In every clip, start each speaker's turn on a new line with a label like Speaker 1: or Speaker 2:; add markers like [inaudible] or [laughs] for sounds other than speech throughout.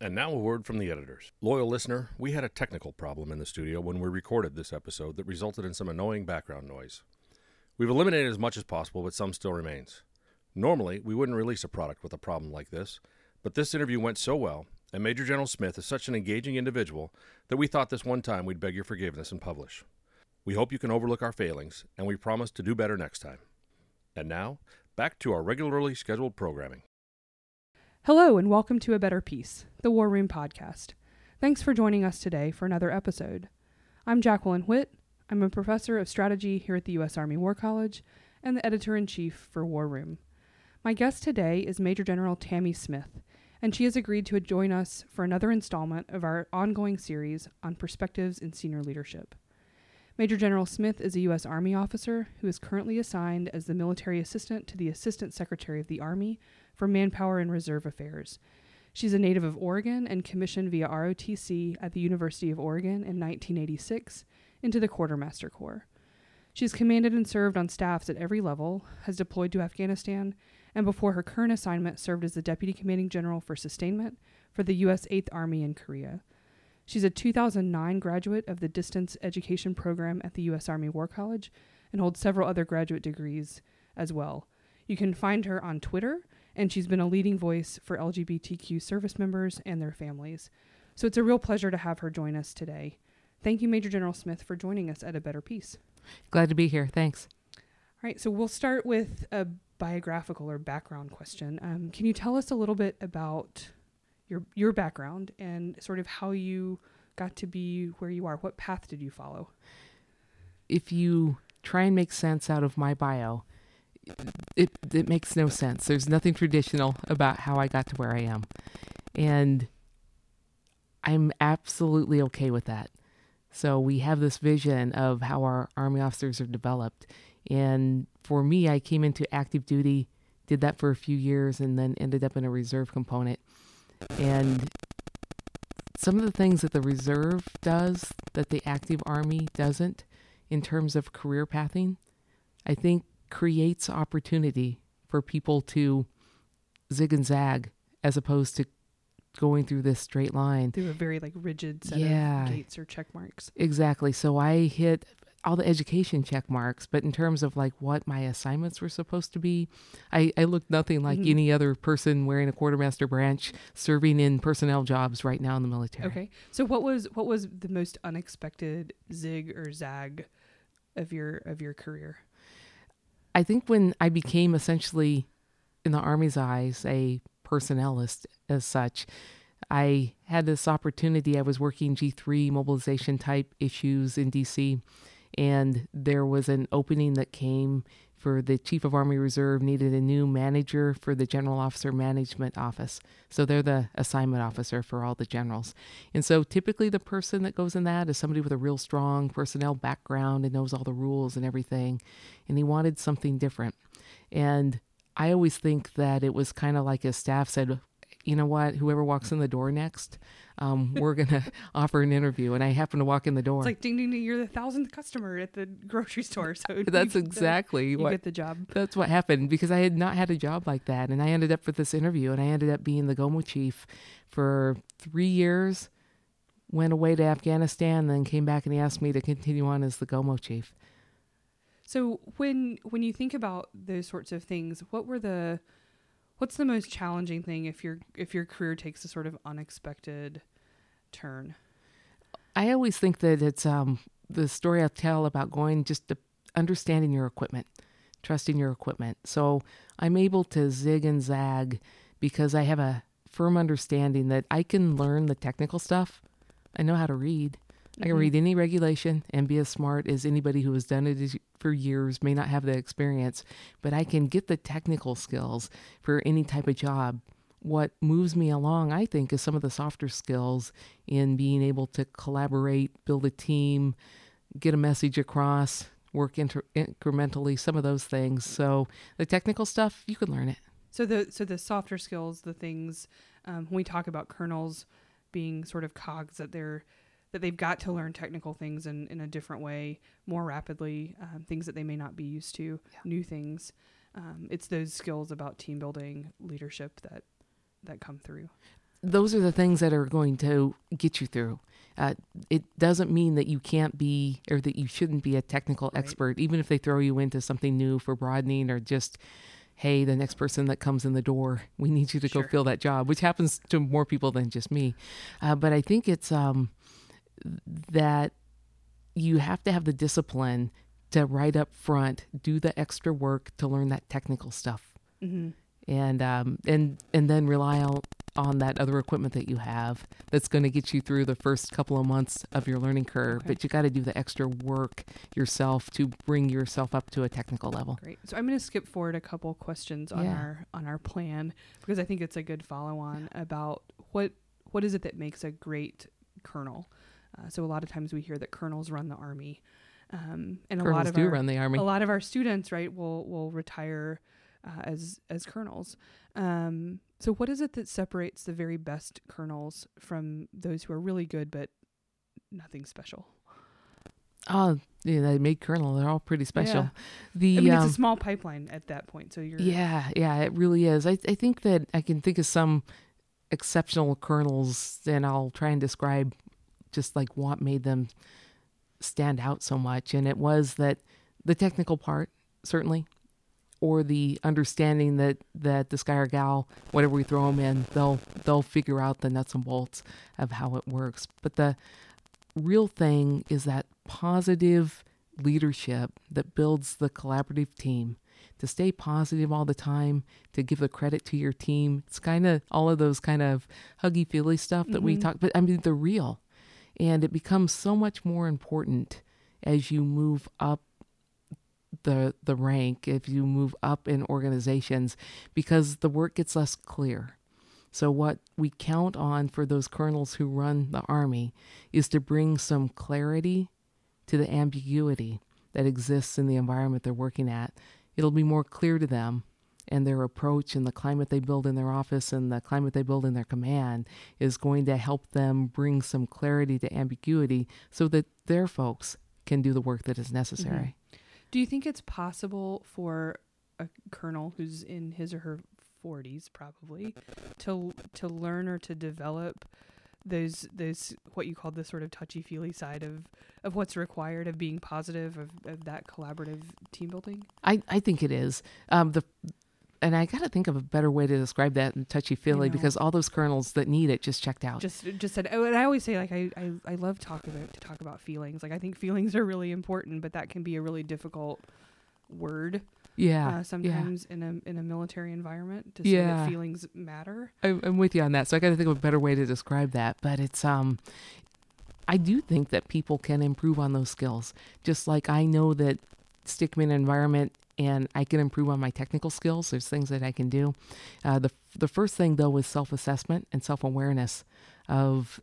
Speaker 1: And now a word from the editors. Loyal listener, we had a technical problem in the studio when we recorded this episode that resulted in some annoying background noise. We've eliminated as much as possible, but some still remains. Normally, we wouldn't release a product with a problem like this, but this interview went so well, and Major General Smith is such an engaging individual that we thought this one time we'd beg your forgiveness and publish. We hope you can overlook our failings, and we promise to do better next time. And now, back to our regularly scheduled programming.
Speaker 2: Hello, and welcome to A Better Peace, the War Room podcast. Thanks for joining us today for another episode. I'm Jacqueline Whitt. I'm a professor of strategy here at the U.S. Army War College and the editor in chief for War Room. My guest today is Major General Tammy Smith, and she has agreed to join us for another installment of our ongoing series on perspectives in senior leadership. Major General Smith is a U.S. Army officer who is currently assigned as the military assistant to the Assistant Secretary of the Army for Manpower and Reserve Affairs. She's a native of Oregon and commissioned via ROTC at the University of Oregon in 1986 into the Quartermaster Corps. She's commanded and served on staffs at every level, has deployed to Afghanistan, and before her current assignment served as the Deputy Commanding General for Sustainment for the U.S. 8th Army in Korea. She's a 2009 graduate of the Distance Education Program at the U.S. Army War College and holds several other graduate degrees as well. You can find her on Twitter, and she's been a leading voice for LGBTQ service members and their families. So it's a real pleasure to have her join us today. Thank you, Major General Smith, for joining us at A Better Peace.
Speaker 3: Glad to be here. Thanks.
Speaker 2: All right, so we'll start with a biographical or background question. Um, can you tell us a little bit about your your background and sort of how you got to be where you are. What path did you follow?
Speaker 3: If you try and make sense out of my bio, it it makes no sense. There's nothing traditional about how I got to where I am. And I'm absolutely okay with that. So we have this vision of how our army officers are developed. And for me, I came into active duty, did that for a few years and then ended up in a reserve component. And some of the things that the reserve does that the active army doesn't in terms of career pathing, I think creates opportunity for people to zig and zag as opposed to going through this straight line.
Speaker 2: Through a very like rigid set yeah, of gates or check marks.
Speaker 3: Exactly. So I hit all the education check marks, but in terms of like what my assignments were supposed to be, I, I looked nothing like mm-hmm. any other person wearing a quartermaster branch serving in personnel jobs right now in the military.
Speaker 2: Okay. So what was what was the most unexpected zig or zag of your of your career?
Speaker 3: I think when I became essentially in the army's eyes a personnelist as such, I had this opportunity. I was working G3 mobilization type issues in DC and there was an opening that came for the chief of army reserve needed a new manager for the general officer management office. So they're the assignment officer for all the generals. And so typically the person that goes in that is somebody with a real strong personnel background and knows all the rules and everything. And he wanted something different. And i always think that it was kind of like his staff said you know what whoever walks in the door next um, we're going [laughs] to offer an interview. And I happen to walk in the door.
Speaker 2: It's like, ding, ding, ding, you're the thousandth customer at the grocery store. So [laughs]
Speaker 3: that's exactly
Speaker 2: the,
Speaker 3: what,
Speaker 2: get the job.
Speaker 3: That's what happened because I had not had a job like that. And I ended up with this interview and I ended up being the GOMO chief for three years, went away to Afghanistan, then came back and he asked me to continue on as the GOMO chief.
Speaker 2: So when when you think about those sorts of things, what were the what's the most challenging thing if your if your career takes a sort of unexpected turn?
Speaker 3: I always think that it's um, the story I tell about going just understanding your equipment, trusting your equipment. So I'm able to zig and zag because I have a firm understanding that I can learn the technical stuff. I know how to read. I can mm-hmm. read any regulation and be as smart as anybody who has done it for years, may not have the experience, but I can get the technical skills for any type of job what moves me along, I think, is some of the softer skills in being able to collaborate, build a team, get a message across, work inter- incrementally, some of those things. So the technical stuff, you can learn it.
Speaker 2: So the so the softer skills, the things um, when we talk about colonels being sort of cogs that they're that they've got to learn technical things in, in a different way more rapidly, um, things that they may not be used to,
Speaker 3: Yeah.
Speaker 2: new things. Um, it's those skills about team building, leadership that that come through.
Speaker 3: those are the things that are going to get you through. Uh, it doesn't mean that you can't be or that you shouldn't be a technical
Speaker 2: Right.
Speaker 3: expert, even if they throw you into something new for broadening or just, hey, the next person that comes in the door, we need you to
Speaker 2: Sure.
Speaker 3: go fill that job, which happens to more people than just me. Uh, but I think it's um, that you have to have the discipline to right up front do the extra work to learn that technical stuff
Speaker 2: Mm-hmm.
Speaker 3: and um, and and then rely on on that other equipment that you have that's going to get you through the first couple of months of your learning curve.
Speaker 2: Okay.
Speaker 3: But you got to do the extra work yourself to bring yourself up to a technical level.
Speaker 2: Great. So I'm going to skip forward a couple questions on
Speaker 3: Yeah.
Speaker 2: our on our plan because I think it's a good follow on about what what is it that makes a great colonel. Uh, so a lot of times we hear that colonels run the army, um, and a lot of
Speaker 3: do
Speaker 2: our,
Speaker 3: run the army.
Speaker 2: a lot of our students right will will retire uh, as as colonels. Um, so what is it that separates the very best colonels from those who are really good but nothing special?
Speaker 3: Oh, yeah, they made colonel. They're all pretty special.
Speaker 2: Yeah.
Speaker 3: The
Speaker 2: I mean,
Speaker 3: um,
Speaker 2: it's a small pipeline at that point. So you're
Speaker 3: Yeah, yeah, it really is. I, I think that I can think of some exceptional colonels, and I'll try and describe just like what made them stand out so much. And it was that the technical part, certainly, or the understanding that that this guy or gal, whatever we throw them in, they'll they'll figure out the nuts and bolts of how it works. But the real thing is that positive leadership that builds the collaborative team to stay positive all the time, to give the credit to your team. It's kind of all of those kind of huggy feely stuff that we
Speaker 2: Mhm.
Speaker 3: talk, but I mean, they're real. And it becomes so much more important as you move up the the rank, if you move up in organizations, because the work gets less clear. So what we count on for those colonels who run the army is to bring some clarity to the ambiguity that exists in the environment they're working at. It'll be more clear to them and their approach and the climate they build in their office and the climate they build in their command is going to help them bring some clarity to ambiguity so that their folks can do the work that is necessary.
Speaker 2: Do you think it's possible for a colonel who's in his or her 40s probably to to learn or to develop those those what you call the sort of touchy feely side of of what's required of being positive of, of that collaborative team building?
Speaker 3: I, I think it is. Um, the and I got to think of a better way to describe that in touchy feely
Speaker 2: know.
Speaker 3: because all those colonels that need it just checked out.
Speaker 2: Just just said oh, and I always say like I, I, I love talk about to talk about feelings. Like I think feelings are really important, but that can be a really difficult word
Speaker 3: yeah,
Speaker 2: uh,
Speaker 3: yeah.
Speaker 2: sometimes in a in a military environment to say
Speaker 3: Yeah.
Speaker 2: that feelings matter.
Speaker 3: I, I'm with you on that. So I got to think of a better way to describe that. But it's um, I do think that people can improve on those skills. Just like I know that stick me in an environment and I can improve on my technical skills. There's things that I can do. Uh, the the first thing though is self assessment and self awareness of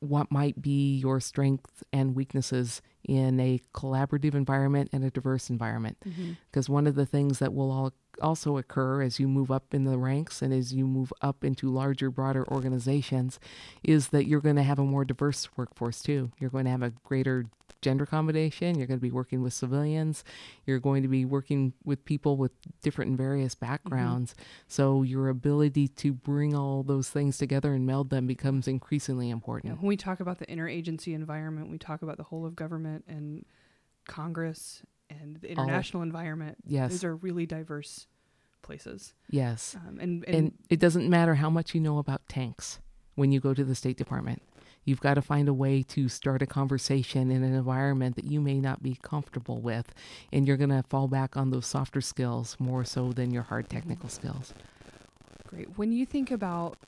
Speaker 3: what might be your strengths and weaknesses in a collaborative environment and a diverse environment
Speaker 2: Mm-hmm.
Speaker 3: because one of the things that will all also occur as you move up in the ranks and as you move up into larger broader organizations is that you're going to have a more diverse workforce too you're going to have a greater gender combination you're going to be working with civilians you're going to be working with people with different and various backgrounds so your ability to bring all those things together and meld them becomes increasingly
Speaker 2: Yeah,
Speaker 3: important
Speaker 2: when we talk about the interagency environment, we talk about the whole of government and Congress and the
Speaker 3: All-
Speaker 2: international environment.
Speaker 3: yes
Speaker 2: Those are really diverse places.
Speaker 3: yes
Speaker 2: Um, and, and,
Speaker 3: and it doesn't matter how much you know about tanks when you go to the State Department. You've got to find a way to start a conversation in an environment that you may not be comfortable with, and you're going to fall back on those softer skills more so than your hard technical skills.
Speaker 2: great. When you think about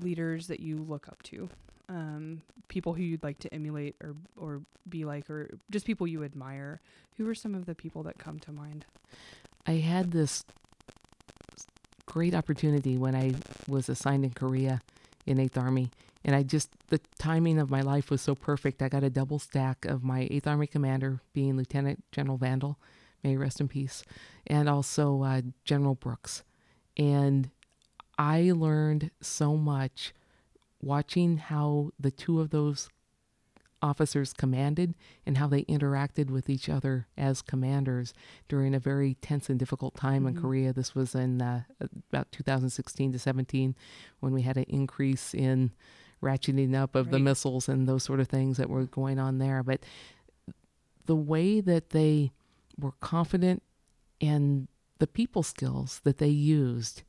Speaker 2: leaders that you look up to, um, people who you'd like to emulate or or be like, or just people you admire, who are some of the people that come to mind?
Speaker 3: I had this great opportunity when I was assigned in Korea in 8th Army. And I just, the timing of my life was so perfect. I got a double stack of my 8th Army commander being Lieutenant General Vandal, may rest in peace, and also uh, General Brooks. And I learned so much watching how the two of those officers commanded and how they interacted with each other as commanders during a very tense and difficult time in
Speaker 2: Mhm.
Speaker 3: Korea. This was in uh, about 2016 to 17 when we had an increase in ratcheting up of the missiles and those sort of things that were going on there. But the way that they were confident and the people skills that they used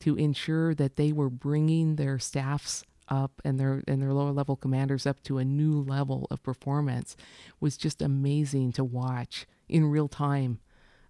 Speaker 3: to ensure that they were bringing their staffs up and their and their lower level commanders up to a new level of performance was just amazing to watch in real time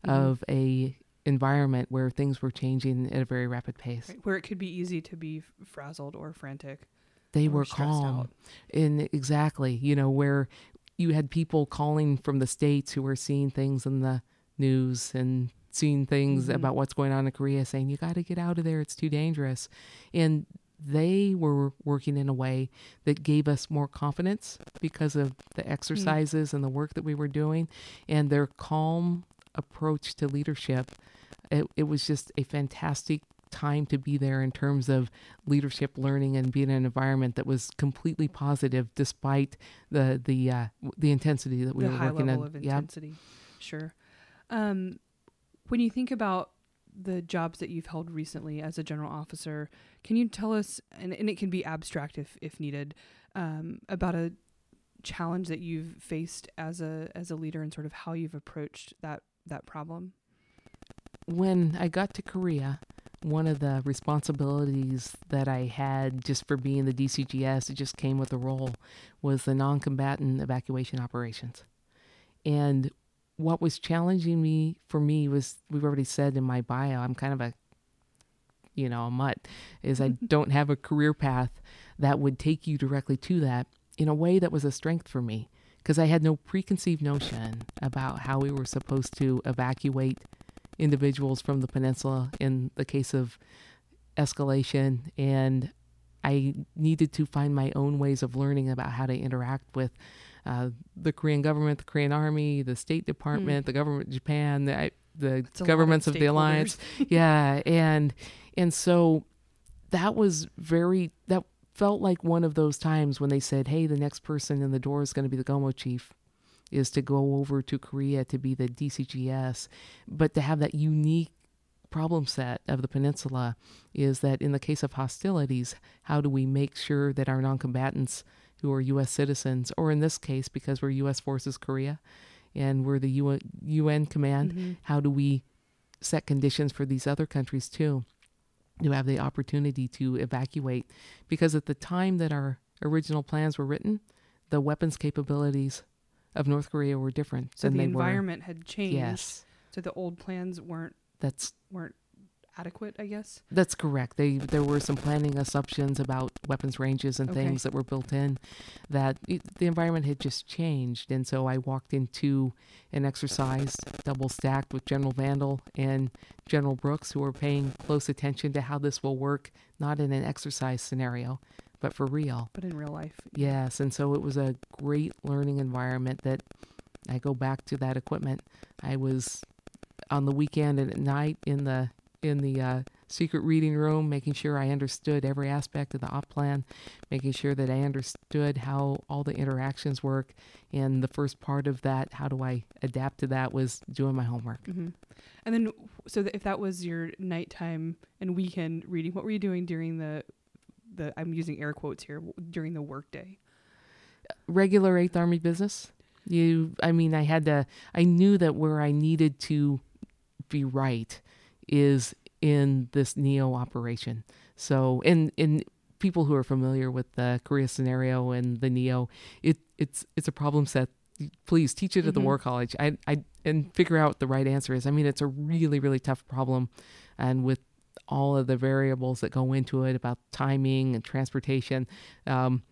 Speaker 2: Mhm.
Speaker 3: of a environment where things were changing at a very rapid pace.
Speaker 2: Right, Where it could be easy to be frazzled or frantic.
Speaker 3: They
Speaker 2: or
Speaker 3: were calm.
Speaker 2: out.
Speaker 3: in exactly you know where you had people calling from the states who were seeing things in the news and seeing things
Speaker 2: Mhm.
Speaker 3: about what's going on in Korea saying you got to get out of there it's too dangerous and they were working in a way that gave us more confidence because of the exercises and the work that we were doing and their calm approach to leadership it, it was just a fantastic time to be there in terms of leadership learning and being in an environment that was completely positive despite the the uh, the intensity that we
Speaker 2: the
Speaker 3: were
Speaker 2: high
Speaker 3: working
Speaker 2: level
Speaker 3: in
Speaker 2: of
Speaker 3: yeah
Speaker 2: intensity. Sure. Um, when you think about the jobs that you've held recently as a general officer, can you tell us, and, and it can be abstract if, if needed, um, about a challenge that you've faced as a as a leader and sort of how you've approached that that problem?
Speaker 3: when I got to Korea, one of the responsibilities that I had just for being the DCGS, it just came with the role, was the non combatant evacuation operations. And what was challenging me for me was we've already said in my bio, I'm kind of a you know, a mutt, is I [laughs] don't have a career path that would take you directly to that in a way that was a strength for me because I had no preconceived notion about how we were supposed to evacuate individuals from the peninsula in the case of escalation and I needed to find my own ways of learning about how to interact with uh, the Korean government, the Korean army, the State Department, the government of Japan, the, the governments of the alliance. [laughs] yeah, and and so that was very that felt like one of those times when they said, "Hey, the next person in the door is going to be the GOMO chief." Is to go over to Korea to be the DCGS, but to have that unique problem set of the peninsula is that in the case of hostilities, how do we make sure that our non-combatants who are U.S. citizens, or in this case, because we're U.S. Forces Korea, and we're the UN, UN command,
Speaker 2: Mhm.
Speaker 3: how do we set conditions for these other countries too to have the opportunity to evacuate? Because at the time that our original plans were written, the weapons capabilities of North Korea were different
Speaker 2: So the environment had changed.
Speaker 3: Yes,
Speaker 2: So the old plans weren't
Speaker 3: that's
Speaker 2: weren't adequate, I guess.
Speaker 3: That's correct. They there were some planning assumptions about weapons ranges and
Speaker 2: Okay.
Speaker 3: things that were built in that it, the environment had just changed and so I walked into an exercise double stacked with General Vandal and General Brooks who were paying close attention to how this will work not in an exercise scenario but for real.
Speaker 2: But in real life,
Speaker 3: Yes, and so it was a great learning environment that I go back to that equipment. I was on the weekend and at night in the in the uh, secret reading room, making sure I understood every aspect of the op plan, making sure that I understood how all the interactions work. And the first part of that, how do I adapt to that, was doing my homework.
Speaker 2: hmm And then, so if that was your nighttime and weekend reading, what were you doing during the the? I'm using air quotes here during the workday.
Speaker 3: regular Eighth Army business. You, I mean, I had to. I knew that where I needed to be right is in this NEO operation. So, in in people who are familiar with the Korea scenario and the NEO, it it's it's a problem set. Please teach it at the
Speaker 2: Mhm.
Speaker 3: War College. I I and figure out what the right answer is. I mean, it's a really really tough problem, and with all of the variables that go into it about timing and transportation. Um,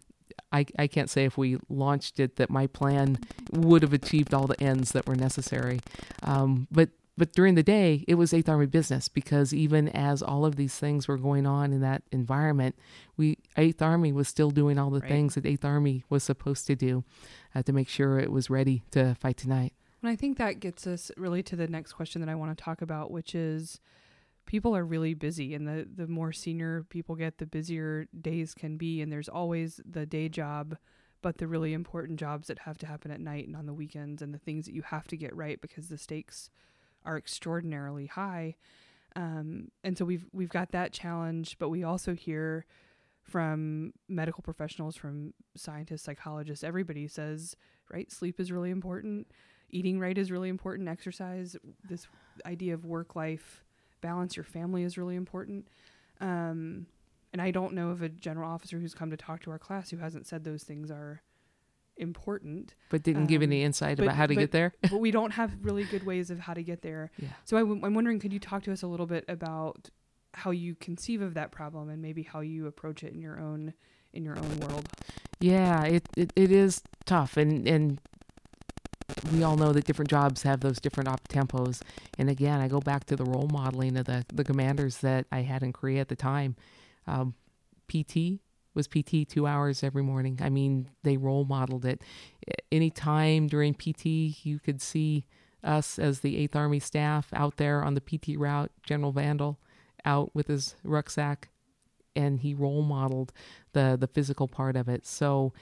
Speaker 3: I, I can't say if we launched it that my plan would have achieved all the ends that were necessary. Um, but but during the day, it was Eighth Army business because even as all of these things were going on in that environment, we Eighth Army was still doing all the
Speaker 2: Right.
Speaker 3: things that Eighth Army was supposed to do uh, to make sure it was ready to fight tonight.
Speaker 2: And I think that gets us really to the next question that I want to talk about, which is people are really busy and the the more senior people get, the busier days can be and there's always the day job, but the really important jobs that have to happen at night and on the weekends and the things that you have to get right because the stakes are extraordinarily high. Um, and so we've we've got that challenge, but we also hear from medical professionals, from scientists, psychologists, everybody says, right, sleep is really important. Eating right is really important. Exercise this idea of work life balance your family is really important. Um, and i don't know of a general officer who's come to talk to our class who hasn't said those things are important
Speaker 3: But didn't give
Speaker 2: Um,
Speaker 3: any insight
Speaker 2: but-
Speaker 3: about how to
Speaker 2: but-
Speaker 3: get there.
Speaker 2: but we don't have really good ways of how to get there
Speaker 3: Yeah.
Speaker 2: so I w- i'm wondering could you talk to us a little bit about how you conceive of that problem and maybe how you approach it in your own in your own world
Speaker 3: Yeah, it, it, it is tough, and and we all know that different jobs have those different op tempos. And again, I go back to the role modeling of the the commanders that I had in Korea at the time. Um, PT was PT two hours every morning. I mean, they role modeled it. Any time during PT, you could see us as the Eighth Army staff out there on the PT route. General Vandal out with his rucksack, and he role modeled the the physical part of it. So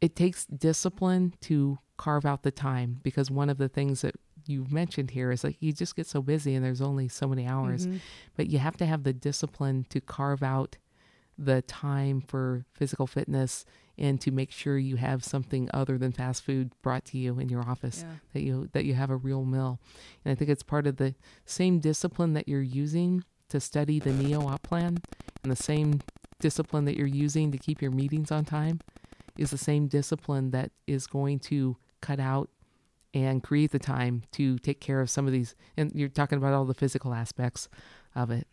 Speaker 3: it takes discipline to carve out the time because one of the things that you've mentioned here is like you just get so busy and there's only so many hours,
Speaker 2: Mhm.
Speaker 3: but you have to have the discipline to carve out the time for physical fitness and to make sure you have something other than fast food brought to you in your office
Speaker 2: yeah
Speaker 3: that you that you have a real meal. And I think it's part of the same discipline that you're using to study the NEO op plan and the same discipline that you're using to keep your meetings on time is the same discipline that is going to cut out and create the time to take care of some of these and you're talking about all the physical aspects of it.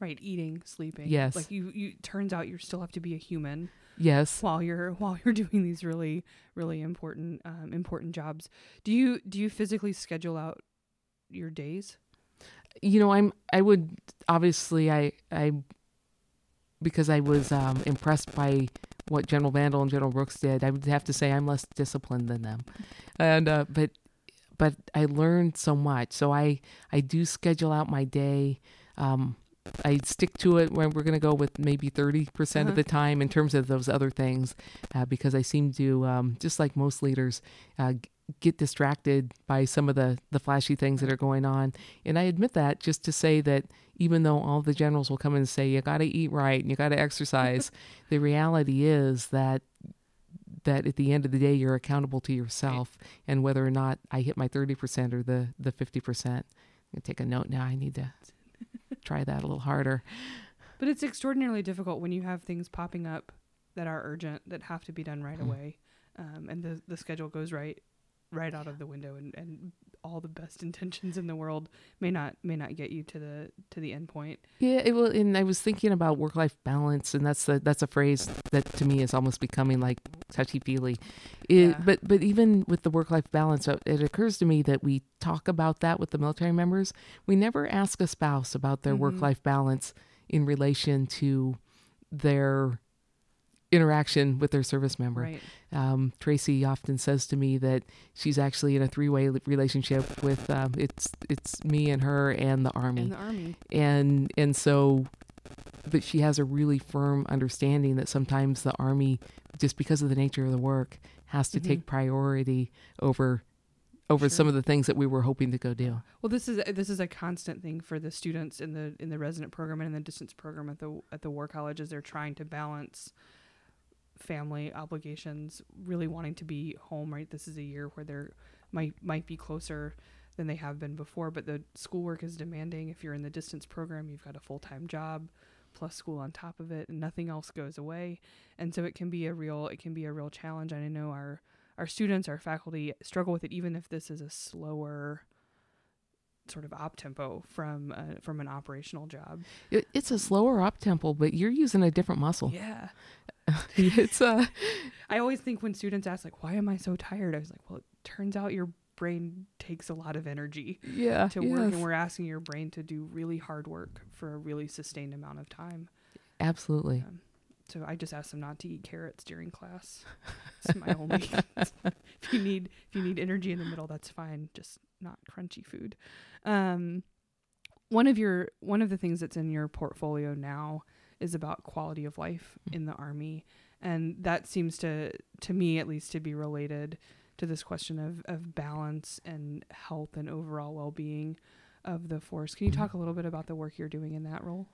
Speaker 2: Right eating sleeping
Speaker 3: Yes.
Speaker 2: like you you turns out you still have to be a human
Speaker 3: Yes.
Speaker 2: while you're [laughs] while you're doing these really really important um, important jobs. Do you do you physically schedule out your days?
Speaker 3: you know i'm i would obviously i i because i was um impressed by what general vandal and general brooks did i would have to say i'm less disciplined than them and uh but but i learned so much so i i do schedule out my day um I stick to it when we're going to go with maybe 30%
Speaker 2: Uh-huh.
Speaker 3: of the time in terms of those other things uh, because I seem to, um, just like most leaders, uh, get distracted by some of the, the flashy things that are going on. And I admit that just to say that even though all the generals will come and say, you got to eat right and you got to exercise, [laughs] the reality is that that at the end of the day you're accountable to yourself and whether or not I hit my 30% or the the 50%. I'm going to take a note now. I need to try that a little harder.
Speaker 2: But it's extraordinarily difficult when you have things popping up that are urgent that have to be done right
Speaker 3: Mhm.
Speaker 2: away, um, and the the schedule goes right right out of the window, and, and all the best intentions in the world may not may not get you to the to the end point.
Speaker 3: Yeah, it will. And I was thinking about work life balance, and that's the that's a phrase that to me is almost becoming like touchy feely.
Speaker 2: Yeah.
Speaker 3: But but even with the work life balance, uh, it occurs to me that we talk about that with the military members. We never ask a spouse about their
Speaker 2: Mhm.
Speaker 3: work life balance in relation to their interaction with their service member.
Speaker 2: Right.
Speaker 3: Um, Tracy often says to me that she's actually in a three way relationship with um, it's it's me and her and the army
Speaker 2: In the army.
Speaker 3: and and so but she has a really firm understanding that sometimes the army just because of the nature of the work has to
Speaker 2: Mhm.
Speaker 3: take priority over over
Speaker 2: Sure.
Speaker 3: some of the things that we were hoping to go do
Speaker 2: Well, this is this is a constant thing for the students in the in the resident program and in the distance program at the at the war college as they're trying to balance family obligations, really wanting to be home. Right, this is a year where they're might might be closer than they have been before, but the schoolwork is demanding. If you're in the distance program, you've got a full time job plus school on top of it, and nothing else goes away, and so it can be a real it can be a real challenge. And I know our our students, our faculty struggle with it, even if this is a slower sort of op tempo from uh, from an operational job.
Speaker 3: it, it's a slower up tempo but you're using a different muscle
Speaker 2: Yeah, [laughs]
Speaker 3: it's uh
Speaker 2: I always think when students ask like, "Why am I so tired?" I was like, "Well, it turns out you're brain takes a lot of energy
Speaker 3: Yeah.
Speaker 2: to work,
Speaker 3: yes.
Speaker 2: and we're asking your brain to do really hard work for a really sustained amount of time.
Speaker 3: Absolutely.
Speaker 2: Um, so I just ask them not to eat carrots during class. It's my only. [laughs] [laughs] if you need if you need energy in the middle, that's fine. Just not crunchy food. Um, one of your one of the things that's in your portfolio now is about quality of life in the army, and that seems to to me at least to be related to this question of of balance and health and overall well being of the force. Can you mm-hmm. talk a little bit about the work you're doing in that role?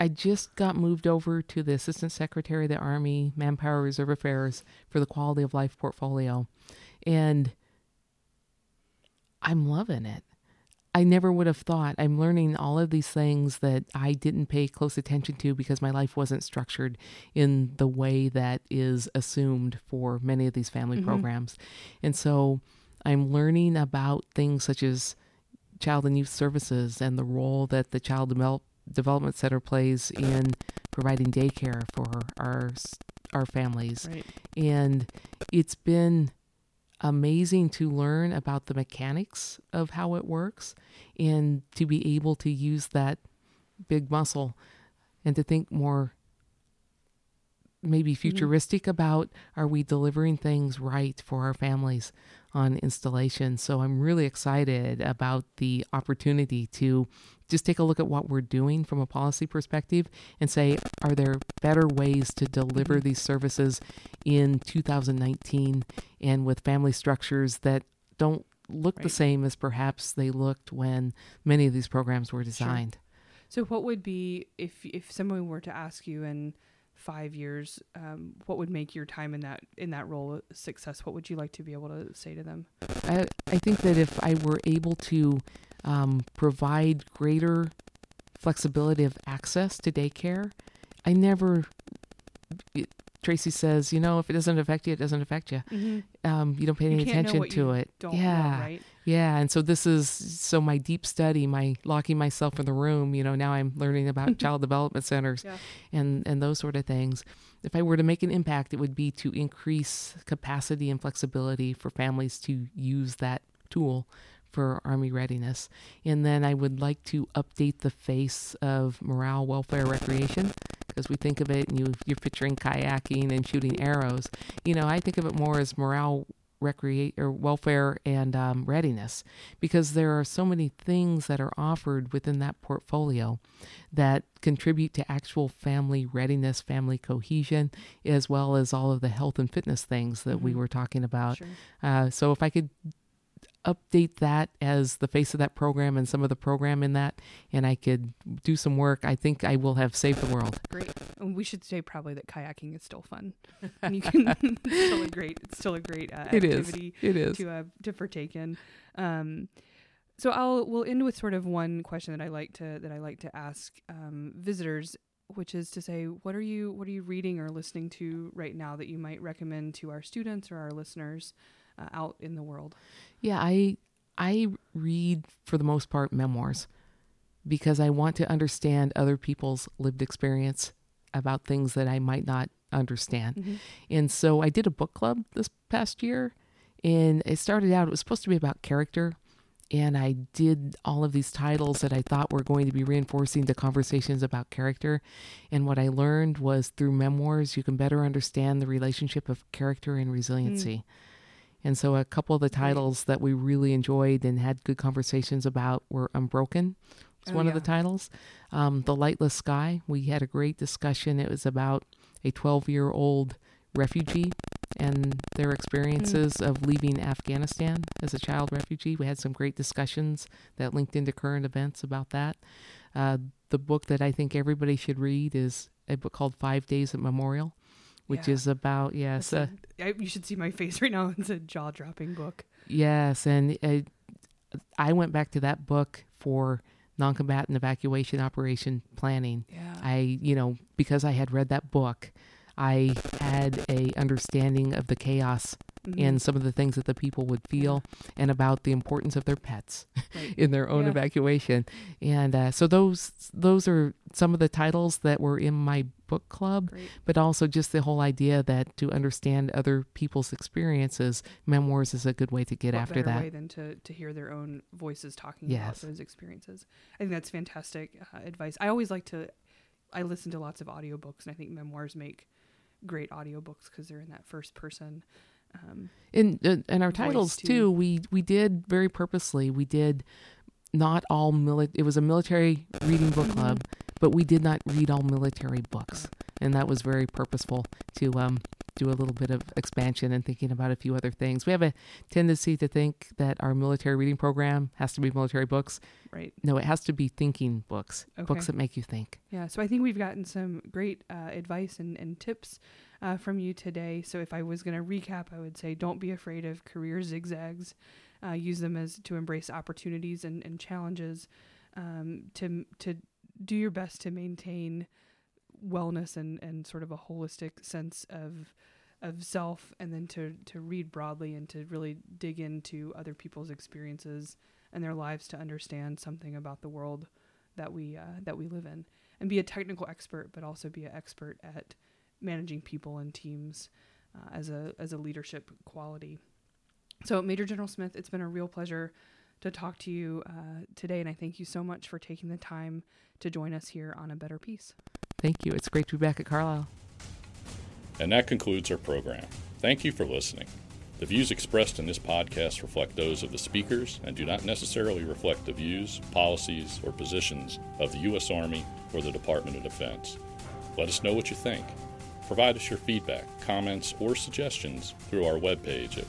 Speaker 3: I just got moved over to the Assistant Secretary of the Army Manpower Reserve Affairs for the Quality of Life portfolio. And I'm loving it. I never would have thought. I'm learning all of these things that I didn't pay close attention to because my life wasn't structured in the way that is assumed for many of these family
Speaker 2: Mhm.
Speaker 3: programs. And so I'm learning about things such as child and youth services and the role that the child develop, development center plays in providing daycare for our our families
Speaker 2: Right.
Speaker 3: and it's been amazing to learn about the mechanics of how it works and to be able to use that big muscle and to think more maybe mm-hmm. futuristic about? Are we delivering things right for our families on installation? So i'm really excited about the opportunity to just take a look at what we're doing from a policy perspective and say are there better ways to deliver these services in 2019 and with family structures that don't look the same as perhaps they looked when many of these programs were designed?
Speaker 2: So, what would be if if someone were to ask you in five years, um, what would make your time in that in that role a success? What would you like to be able to say to them?
Speaker 3: I, I think that if I were able to um, provide greater flexibility of access to daycare, I never. It, Tracy says, you know, if it doesn't affect you, it doesn't affect you.
Speaker 2: Mm-hmm.
Speaker 3: Um, you don't pay any attention to
Speaker 2: you
Speaker 3: it.
Speaker 2: Don't
Speaker 3: yeah,
Speaker 2: know, right?
Speaker 3: yeah. And so this is so my deep study, my locking myself in the room. You know, now I'm learning about [laughs] child development centers
Speaker 2: Yeah.
Speaker 3: and and those sort of things. If I were to make an impact, it would be to increase capacity and flexibility for families to use that tool for Army readiness. And then I would like to update the face of morale, welfare, recreation, because we think of it and you, you're picturing kayaking and shooting arrows. You know, I think of it more as morale, recreate or welfare and um, readiness, because there are so many things that are offered within that portfolio that contribute to actual family readiness, family cohesion, as well as all of the health and fitness things that we
Speaker 2: Mhm.
Speaker 3: were talking about.
Speaker 2: Sure.
Speaker 3: Uh, so if I could update that as the face of that program and some of the program in that, and I could do some work, I think I will have saved the world.
Speaker 2: Great. And we should say probably that kayaking is still fun. And [laughs] you can it's still a great it's still a great uh,
Speaker 3: It is.
Speaker 2: activity
Speaker 3: It is.
Speaker 2: to uh, to partake in. Um, so I'll we'll end with sort of one question that I like to that I like to ask um, visitors, which is to say, what are you what are you reading or listening to right now that you might recommend to our students or our listeners uh, out in the world?
Speaker 3: Yeah, I I read for the most part memoirs because I want to understand other people's lived experience about things that I might not understand. And so I did a book club this past year and it started out it was supposed to be about character and I did all of these titles that I thought were going to be reinforcing the conversations about character. And what I learned was through memoirs, you can better understand the relationship of character and resiliency. And so a couple of the titles that we really enjoyed and had good conversations about were Unbroken. It's
Speaker 2: Oh,
Speaker 3: one of the titles. Um, the Lightless Sky. We had a great discussion. It was about a 12 year old refugee and their experiences of leaving Afghanistan as a child refugee. We had some great discussions that linked into current events about that. Uh, the book that I think everybody should read is a book called Five Days at Memorial, which
Speaker 2: Yeah.
Speaker 3: is about, yes, uh,
Speaker 2: a- I- you should see my face [laughs] right now. It's a jaw dropping book.
Speaker 3: Yes, and uh, I went back to that book for non-combatant evacuation operation planning.
Speaker 2: Yeah.
Speaker 3: I, you know, because I had read that book, I had a understanding of the chaos
Speaker 2: Mhm.
Speaker 3: and some of the things that the people would feel and about the importance of their pets
Speaker 2: Right. [laughs]
Speaker 3: in their own
Speaker 2: Yeah.
Speaker 3: evacuation. And uh, so those those are some of the titles that were in my book club,
Speaker 2: Great.
Speaker 3: but also just the whole idea that to understand other people's experiences, memoirs is a good way to get
Speaker 2: What
Speaker 3: after
Speaker 2: better
Speaker 3: that.
Speaker 2: way than to, to hear their own voices talking
Speaker 3: Yes.
Speaker 2: about those experiences. I think that's fantastic uh, advice. I always like to, I listen to lots of audiobooks, and I think memoirs make great audiobooks because they're in that first person. Um,
Speaker 3: in uh, and our titles
Speaker 2: too.
Speaker 3: too we we did very purposely we did not all mili- it was a military reading book
Speaker 2: Mm-hmm.
Speaker 3: club but we did not read all military books and that was very purposeful to um do a little bit of expansion and thinking about a few other things we have a tendency to think that our military reading program has to be military books
Speaker 2: right.
Speaker 3: no it has to be thinking books
Speaker 2: Okay.
Speaker 3: books that make you think
Speaker 2: Yeah, so I think we've gotten some great uh, advice and, and tips uh, from you today. So if I was going to recap, I would say don't be afraid of career zigzags. Uh, use them as to embrace opportunities and, and challenges. Um, to to do your best to maintain wellness and, and sort of a holistic sense of of self, and then to to read broadly and to really dig into other people's experiences and their lives to understand something about the world that we uh, that we live in and be a technical expert, but also be an expert at managing people and teams uh, as a as a leadership quality. So, Major General Smith, it's been a real pleasure to talk to you uh, today, and I thank you so much for taking the time to join us here on A Better Peace.
Speaker 3: thank you it's great to be back at carlisle
Speaker 4: And that concludes our program. Thank you for listening. The views expressed in this podcast reflect those of the speakers and do not necessarily reflect the views, policies, or positions of the U.S. Army or the Department of Defense. Let us know what you think. Provide us your feedback, comments, or suggestions through our webpage at